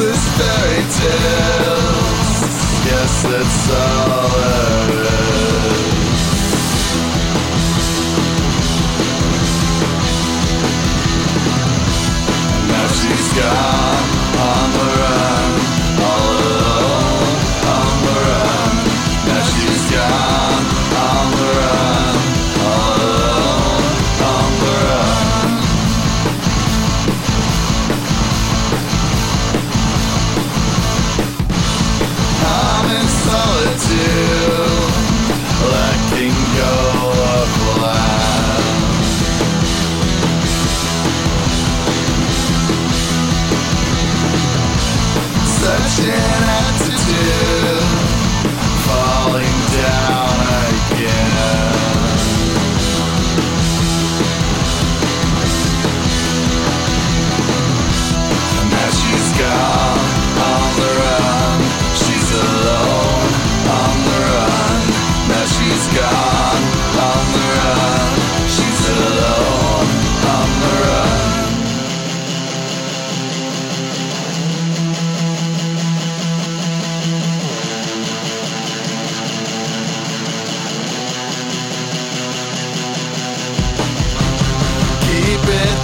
fairy tales. Yes, that's all. Uh, and I stupid